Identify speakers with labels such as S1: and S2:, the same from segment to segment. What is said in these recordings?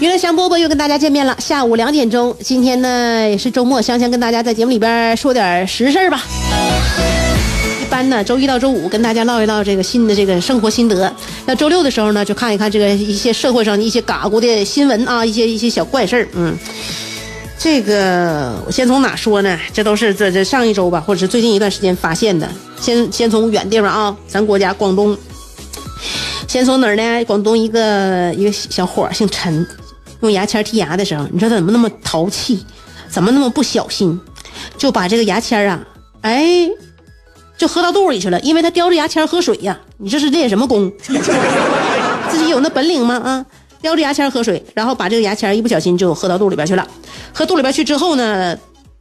S1: 娱乐香饽饽又跟大家见面了，下午两点钟，今天呢也是周末，香香跟大家在节目里边说点实事儿吧。一般呢，周一到周五跟大家唠一唠这个新的这个生活心得，那周六的时候呢，就看一看这个一些社会上的一些嘎咕的新闻啊，一些一些小怪事儿。嗯，这个我先从哪说呢？这都是这这上一周吧，或者是最近一段时间发现的。先先从远地方啊，咱国家广东。先从哪儿呢？广东一个一个小伙儿姓陈，用牙签剔牙的时候，你说他怎么那么淘气，怎么那么不小心，就把这个牙签啊，哎，就喝到肚里去了。因为他叼着牙签喝水呀，你这是练什么功？自己有那本领吗？啊，叼着牙签喝水，然后把这个牙签一不小心就喝到肚里边去了。喝肚里边去之后呢，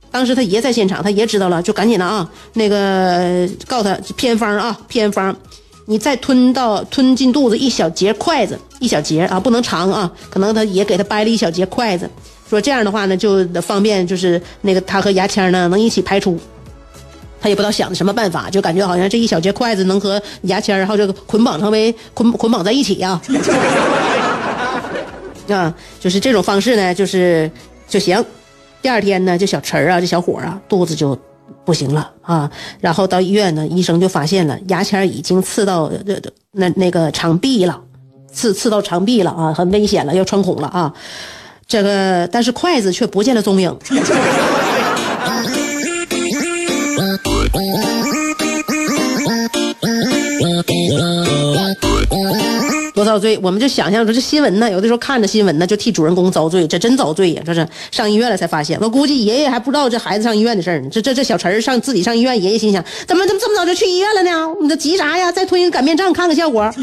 S1: 当时他爷在现场，他爷知道了，就赶紧的啊，那个告他偏方啊，偏方。你再吞到吞进肚子一小节筷子，一小节啊，不能长啊。可能他也给他掰了一小节筷子，说这样的话呢，就方便，就是那个他和牙签呢能一起排出。他也不知道想的什么办法，就感觉好像这一小节筷子能和牙签然后这个捆绑成为捆捆绑在一起呀。啊，就是这种方式呢，就是就行。第二天呢，这小陈啊，这小伙啊，肚子就。不行了啊！然后到医院呢，医生就发现了牙签已经刺到那那个肠壁了，刺刺到肠壁了啊，很危险了，要穿孔了啊！这个但是筷子却不见了踪影。罪，我们就想象着这新闻呢，有的时候看着新闻呢，就替主人公遭罪，这真遭罪呀！这是上医院了才发现，我估计爷爷还不知道这孩子上医院的事呢。这这这小陈上自己上医院，爷爷心想：怎么怎么这么早就去医院了呢？你这急啥呀？再吞一个擀面杖看看效果。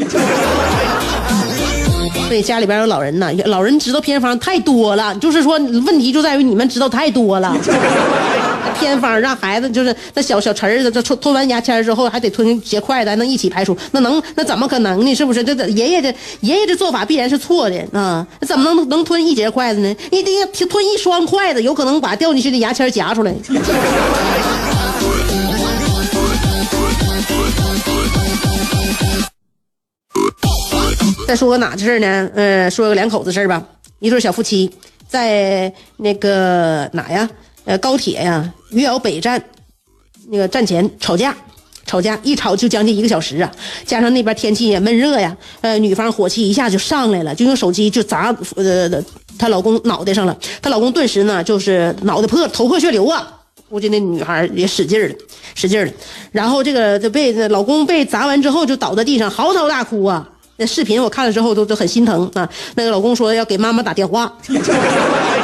S1: 对，家里边有老人呢，老人知道偏方太多了，就是说问题就在于你们知道太多了。偏方让孩子就是那小小陈儿，这吞吞完牙签之后还得吞结筷子，还能一起排出，那能那怎么可能呢？是不是？这这爷爷这爷爷这做法必然是错的啊！怎么能能吞一节筷子呢？一定要吞一双筷子，有可能把掉进去的牙签夹出来。再说个哪的事呢？呃，说个两口子事儿吧。一对小夫妻在那个哪呀？呃，高铁呀，余姚北站，那个站前吵架，吵架一吵就将近一个小时啊！加上那边天气也闷热呀，呃，女方火气一下就上来了，就用手机就砸呃她老公脑袋上了，她老公顿时呢就是脑袋破头破血流啊！估计那女孩也使劲儿，使劲了，然后这个就被老公被砸完之后就倒在地上嚎啕大哭啊！那视频我看了之后都都很心疼啊！那个老公说要给妈妈打电话。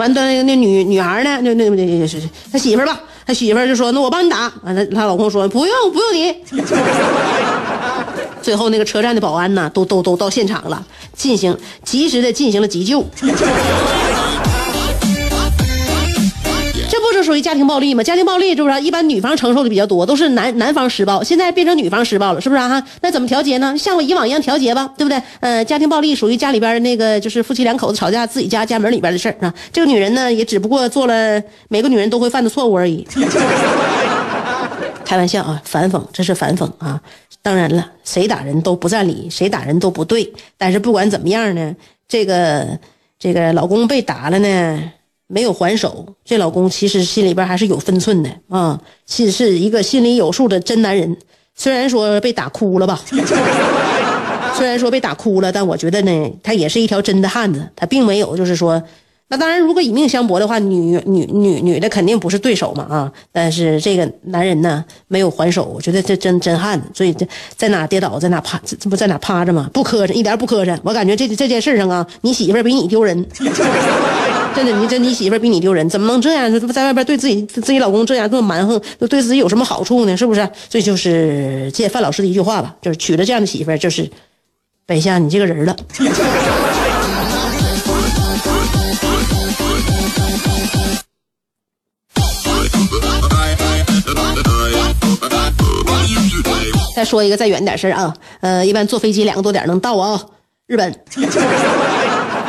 S1: 完了，那那女女孩呢？那那那那是他媳妇吧？他媳妇就说：“那我帮你打。”完了，她老公说：“不用，不用你。”最后那个车站的保安呢，都都都到现场了，进行及时的进行了急救。属于家庭暴力吗？家庭暴力是不是？一般女方承受的比较多，都是男男方施暴，现在变成女方施暴了，是不是哈？那怎么调节呢？像我以往一样调节吧，对不对？呃，家庭暴力属于家里边那个，就是夫妻两口子吵架，自己家家门里边的事儿啊。这个女人呢，也只不过做了每个女人都会犯的错误而已。开玩笑啊，反讽，这是反讽啊。当然了，谁打人都不占理，谁打人都不对。但是不管怎么样呢，这个这个老公被打了呢。没有还手，这老公其实心里边还是有分寸的啊，是是一个心里有数的真男人。虽然说被打哭了吧，虽然说被打哭了，但我觉得呢，他也是一条真的汉子。他并没有就是说，那当然，如果以命相搏的话，女女女女的肯定不是对手嘛啊！但是这个男人呢，没有还手，我觉得这真真汉子。所以这在哪跌倒，在哪趴，这不在哪趴着吗？不磕碜，一点不磕碜。我感觉这这件事上啊，你媳妇比你丢人，真的，你这你媳妇比你丢人，怎么能这样？在外边对自己自己老公这样这么蛮横，对自己有什么好处呢？是不是？这就是借范老师的一句话吧，就是娶了这样的媳妇，就是摆下你这个人了。再说一个再远点事儿啊，呃，一般坐飞机两个多点能到啊。日本，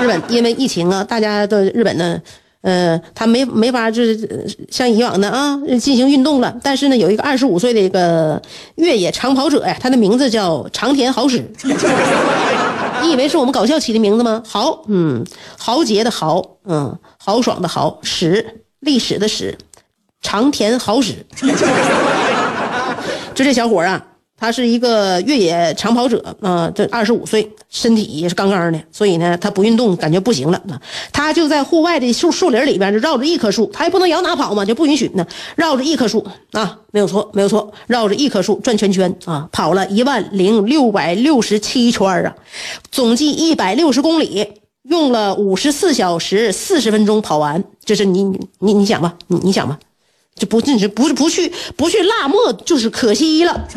S1: 日本因为疫情啊，大家的日本呢，呃，他没没法就是像以往的啊进行运动了。但是呢，有一个二十五岁的一个越野长跑者呀，他的名字叫长田豪史。你以为是我们搞笑起的名字吗？豪，嗯，豪杰的豪，嗯，豪爽的豪，史，历史的史，长田豪史。就这小伙啊。他是一个越野长跑者啊，这二十五岁，身体也是杠杠的，所以呢，他不运动感觉不行了。他就在户外的树树林里边，就绕着一棵树，他也不能摇哪跑嘛，就不允许呢。绕着一棵树啊，没有错，没有错，绕着一棵树转圈圈啊，跑了一万零六百六十七圈啊，总计一百六十公里，用了五十四小时四十分钟跑完。这是你你你想吧，你你想吧。就不进去，不是不去，不去辣墨就是可惜了。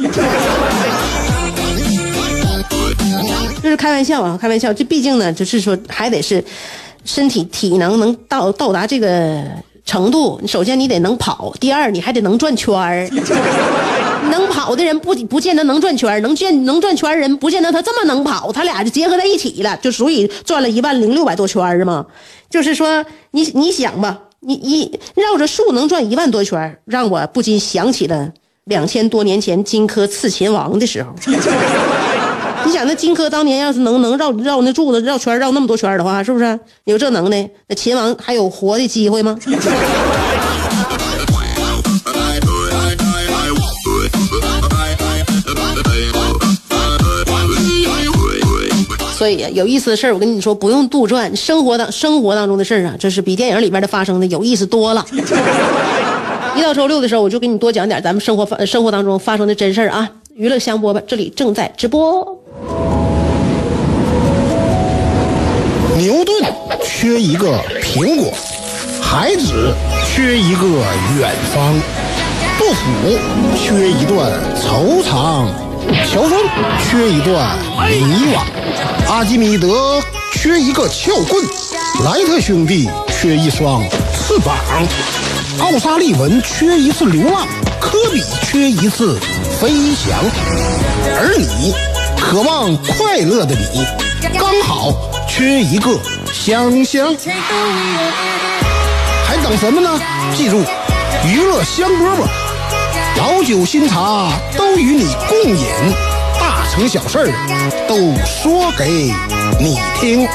S1: 这是开玩笑啊，开玩笑。这毕竟呢，就是说还得是身体体能能到到达这个程度。首先你得能跑，第二你还得能转圈儿。能跑的人不不见得能转圈，能见能转圈人不见得他这么能跑，他俩就结合在一起了，就所以转了一万零六百多圈嘛。就是说你你想吧。你一绕着树能转一万多圈，让我不禁想起了两千多年前荆轲刺秦王的时候。你想那荆轲当年要是能能绕绕那柱子绕圈绕那么多圈的话，是不是有这能耐？那秦王还有活的机会吗？所以有意思的事儿，我跟你说，不用杜撰，生活当生活当中的事儿啊，这是比电影里边的发生的有意思多了。一到周六的时候，我就给你多讲点咱们生活发生活当中发生的真事儿啊。娱乐香饽饽，这里正在直播。
S2: 牛顿缺一个苹果，孩子缺一个远方，杜甫缺一段惆怅，乔峰缺一段迷惘。阿基米德缺一个撬棍，莱特兄弟缺一双翅膀，奥沙利文缺一次流浪，科比缺一次飞翔，而你渴望快乐的你，刚好缺一个香香。还等什么呢？记住，娱乐香饽饽，老酒新茶都与你共饮。大成小事儿都说给你听。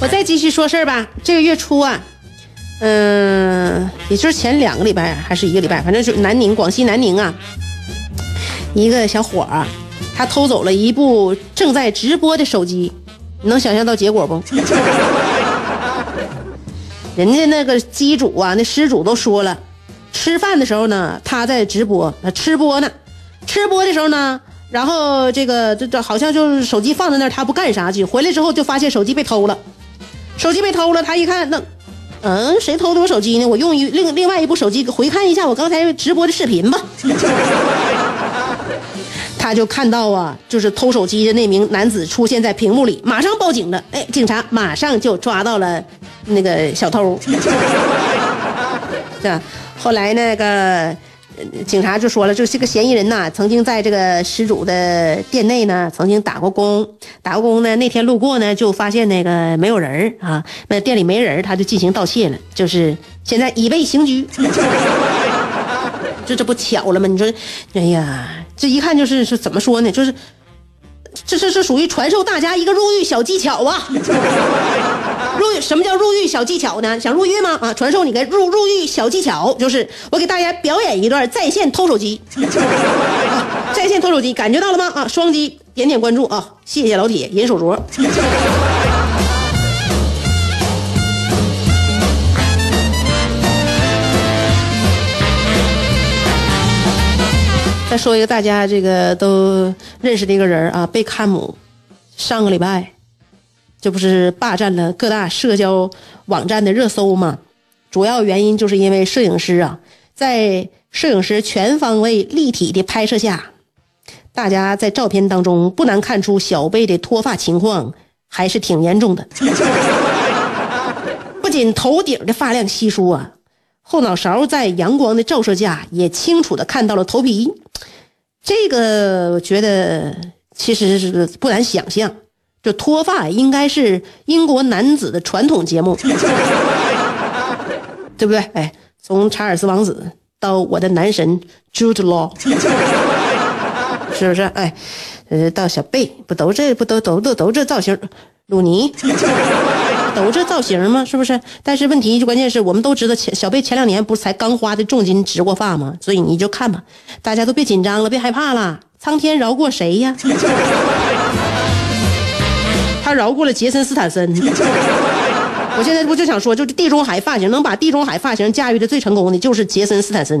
S1: 我再继续说事儿吧。这个月初啊，嗯，也就是前两个礼拜还是一个礼拜，反正就南宁，广西南宁啊，一个小伙儿。他偷走了一部正在直播的手机，你能想象到结果不？人家那个机主啊，那失主都说了，吃饭的时候呢，他在直播，他吃播呢，吃播的时候呢，然后这个这这好像就是手机放在那儿，他不干啥去，回来之后就发现手机被偷了，手机被偷了，他一看那，嗯，谁偷的我手机呢？我用一另另外一部手机回看一下我刚才直播的视频吧。他就看到啊，就是偷手机的那名男子出现在屏幕里，马上报警了。哎，警察马上就抓到了那个小偷。这后来那个警察就说了，就是这个嫌疑人呐，曾经在这个失主的店内呢，曾经打过工。打过工呢，那天路过呢，就发现那个没有人啊，那店里没人，他就进行盗窃了。就是现在已被刑拘。这这不巧了吗？你说，哎呀。这一看就是是怎么说呢？就是，这这是属于传授大家一个入狱小技巧啊！入狱什么叫入狱小技巧呢？想入狱吗？啊，传授你个入入狱小技巧，就是我给大家表演一段在线偷手机。啊，在线偷手机，感觉到了吗？啊，双击点点关注啊！谢谢老铁，银手镯。说一个大家这个都认识的一个人啊，贝克姆，上个礼拜，这不是霸占了各大社交网站的热搜吗？主要原因就是因为摄影师啊，在摄影师全方位立体的拍摄下，大家在照片当中不难看出小贝的脱发情况还是挺严重的。不仅头顶的发量稀疏啊。后脑勺在阳光的照射下，也清楚的看到了头皮。这个我觉得其实是不难想象，这脱发应该是英国男子的传统节目，对不对？哎，从查尔斯王子到我的男神 Jude Law，是不是？哎，呃，到小贝，不都这不都都都都这造型，鲁尼。都这造型吗？是不是？但是问题就关键是我们都知道，前小贝前两年不是才刚花的重金植过发吗？所以你就看吧，大家都别紧张了，别害怕了，苍天饶过谁呀？他饶过了杰森斯坦森。我现在不就想说，就地中海发型能把地中海发型驾驭的最成功的，就是杰森斯坦森。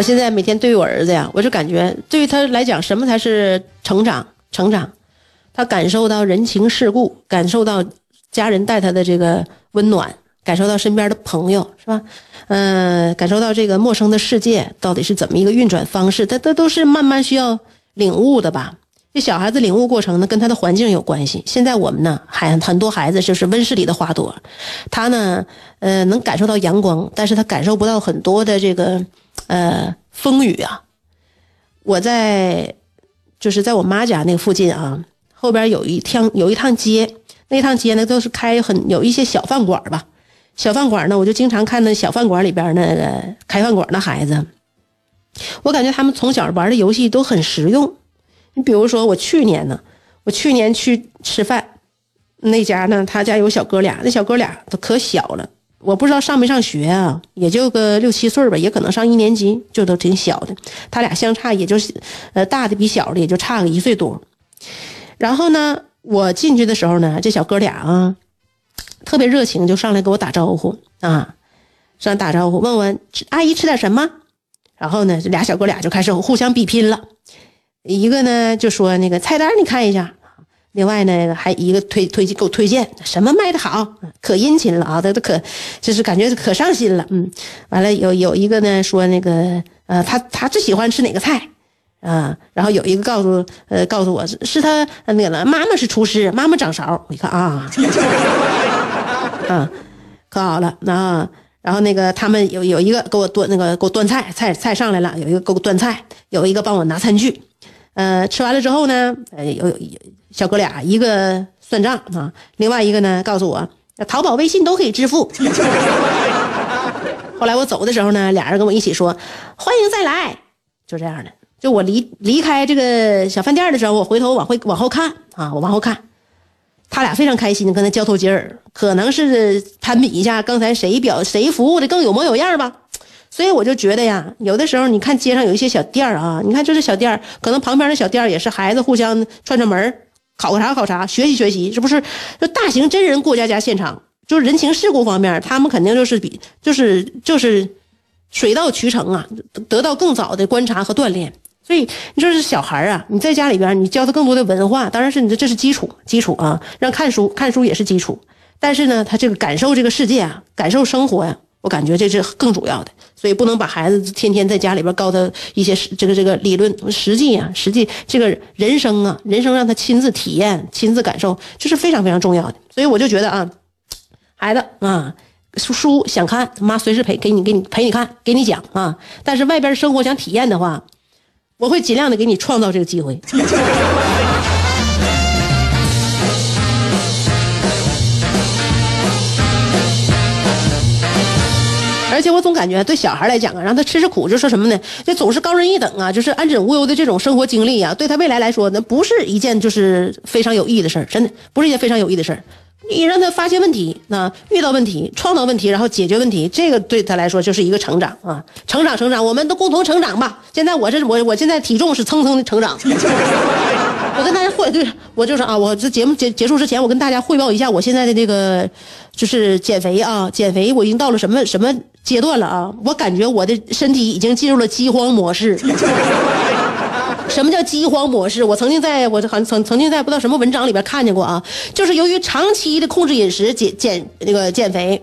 S1: 我现在每天对于我儿子呀，我就感觉对于他来讲，什么才是成长？成长，他感受到人情世故，感受到家人带他的这个温暖，感受到身边的朋友，是吧？嗯，感受到这个陌生的世界到底是怎么一个运转方式，他他都是慢慢需要领悟的吧？这小孩子领悟过程呢，跟他的环境有关系。现在我们呢，还很多孩子就是温室里的花朵，他呢，呃，能感受到阳光，但是他感受不到很多的这个。呃，风雨啊！我在就是在我妈家那个附近啊，后边有一趟有一趟街，那趟街呢都是开很有一些小饭馆吧。小饭馆呢，我就经常看那小饭馆里边那个开饭馆的孩子，我感觉他们从小玩的游戏都很实用。你比如说，我去年呢，我去年去吃饭，那家呢，他家有小哥俩，那小哥俩都可小了。我不知道上没上学啊，也就个六七岁吧，也可能上一年级，就都挺小的。他俩相差也就是，呃，大的比小的也就差个一岁多。然后呢，我进去的时候呢，这小哥俩啊，特别热情，就上来给我打招呼啊，上来打招呼，问问阿姨吃点什么。然后呢，这俩小哥俩就开始互相比拼了，一个呢就说那个菜单你看一下。另外呢，还一个推推荐给我推荐什么卖的好，可殷勤了啊，他都可就是感觉可上心了，嗯，完了有有一个呢说那个呃他他最喜欢吃哪个菜啊，然后有一个告诉呃告诉我是他那个，妈妈是厨师，妈妈掌勺，我一看啊，啊，可好了那然后那个他们有有一个给我端那个给我端菜菜菜上来了，有一个给我端菜，有一个帮我拿餐具，呃吃完了之后呢，呃有有。小哥俩，一个算账啊，另外一个呢告诉我，淘宝、微信都可以支付。后来我走的时候呢，俩人跟我一起说欢迎再来，就这样的。就我离离开这个小饭店的时候，我回头往回往后看啊，我往后看，他俩非常开心，跟他交头接耳，可能是攀比一下刚才谁表谁服务的更有模有样吧。所以我就觉得呀，有的时候你看街上有一些小店啊，你看这是小店可能旁边的小店也是孩子互相串串门考察考察，学习学习，是不是？就大型真人过家家现场，就是人情世故方面，他们肯定就是比，就是就是水到渠成啊，得到更早的观察和锻炼。所以你说是小孩啊，你在家里边，你教他更多的文化，当然是你的这是基础，基础啊，让看书看书也是基础。但是呢，他这个感受这个世界啊，感受生活呀。我感觉这是更主要的，所以不能把孩子天天在家里边告诉他一些这个这个理论，实际啊，实际这个人生啊，人生让他亲自体验、亲自感受，这是非常非常重要的。所以我就觉得啊，孩子啊，书书想看，妈随时陪给你给你陪你看，给你讲啊。但是外边生活想体验的话，我会尽量的给你创造这个机会。而且我总感觉对小孩来讲啊，让他吃吃苦，就说什么呢？这总是高人一等啊，就是安枕无忧的这种生活经历啊，对他未来来说，那不是一件就是非常有意义的事儿，真的不是一件非常有意义的事儿。你让他发现问题，那遇到问题，创造问题，然后解决问题，这个对他来说就是一个成长啊，成长，成长，我们都共同成长吧。现在我这我我现在体重是蹭蹭的成长。我跟大家汇对，我就是啊，我这节目结结束之前，我跟大家汇报一下我现在的这个就是减肥啊，减肥我已经到了什么什么阶段了啊？我感觉我的身体已经进入了饥荒模式。什么叫饥荒模式？我曾经在我好像曾曾经在不知道什么文章里边看见过啊，就是由于长期的控制饮食减减那个减肥。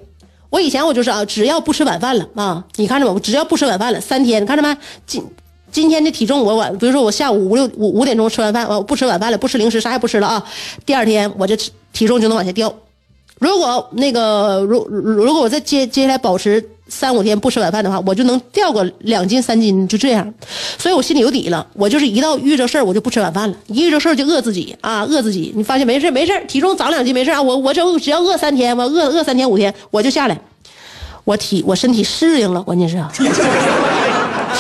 S1: 我以前我就是啊，只要不吃晚饭了啊，你看着没？我只要不吃晚饭了，三天，你看着没？今今天的体重我晚，比如说我下午五六五五点钟吃完饭，我不吃晚饭了，不吃零食，啥也不吃了啊，第二天我这体重就能往下掉。如果那个如如果我再接接下来保持。三五天不吃晚饭的话，我就能掉个两斤三斤，就这样，所以我心里有底了。我就是一到遇着事儿，我就不吃晚饭了，一遇着事儿就饿自己啊，饿自己。你发现没事没事体重长两斤没事啊，我我只只要饿三天，我饿饿三天五天我就下来，我体我身体适应了，关键是。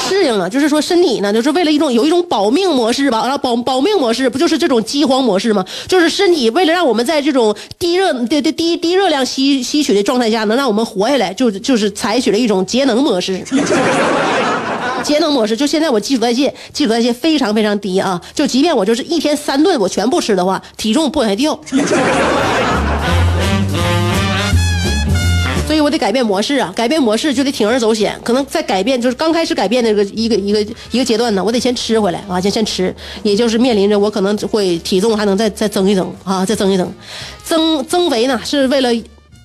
S1: 适应了，就是说身体呢，就是为了一种有一种保命模式吧，然后保保命模式不就是这种饥荒模式吗？就是身体为了让我们在这种低热、低低低低热量吸吸取的状态下，能让我们活下来，就就是采取了一种节能模式。节能模式，就现在我基础代谢基础代谢非常非常低啊，就即便我就是一天三顿我全部吃的话，体重不往下掉。我得改变模式啊，改变模式就得铤而走险。可能在改变，就是刚开始改变那个一个一个一个阶段呢，我得先吃回来啊，先先吃，也就是面临着我可能会体重还能再 再增一增啊，再增一增。增增肥呢是为了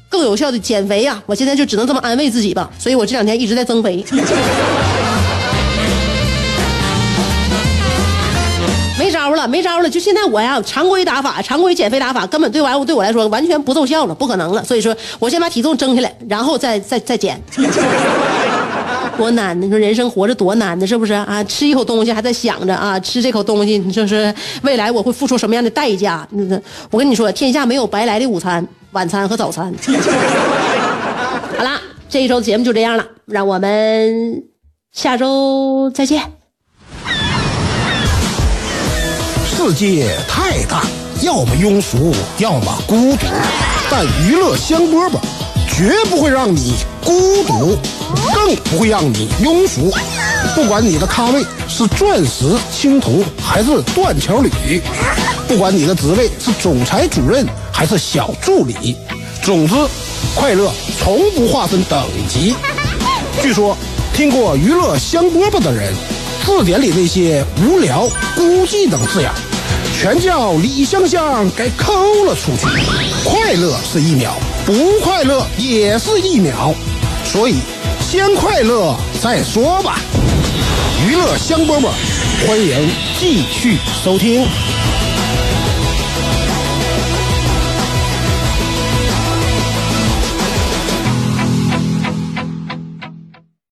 S1: 更有效的减肥呀，我现在就只能这么安慰自己吧。所以我这两天一直在增肥。招了，没招了，就现在我呀，常规打法，常规减肥打法，根本对完对我来说完全不奏效了，不可能了。所以说，我先把体重增下来，然后再再再减。多难！你说人生活着多难呢？是不是啊？吃一口东西还在想着啊，吃这口东西，你说是未来我会付出什么样的代价？那我跟你说，天下没有白来的午餐、晚餐和早餐。好了，这一周节目就这样了，让我们下周再见。
S2: 世界太大，要么庸俗，要么孤独，但娱乐香饽饽绝不会让你孤独，更不会让你庸俗。不管你的咖位是钻石、青铜还是断桥铝，不管你的职位是总裁、主任还是小助理，总之，快乐从不划分等级。据说，听过娱乐香饽饽的人，字典里那些无聊、孤寂等字眼。全叫李香香给抠了出去。快乐是一秒，不快乐也是一秒，所以先快乐再说吧。娱乐香饽饽，欢迎继续收听。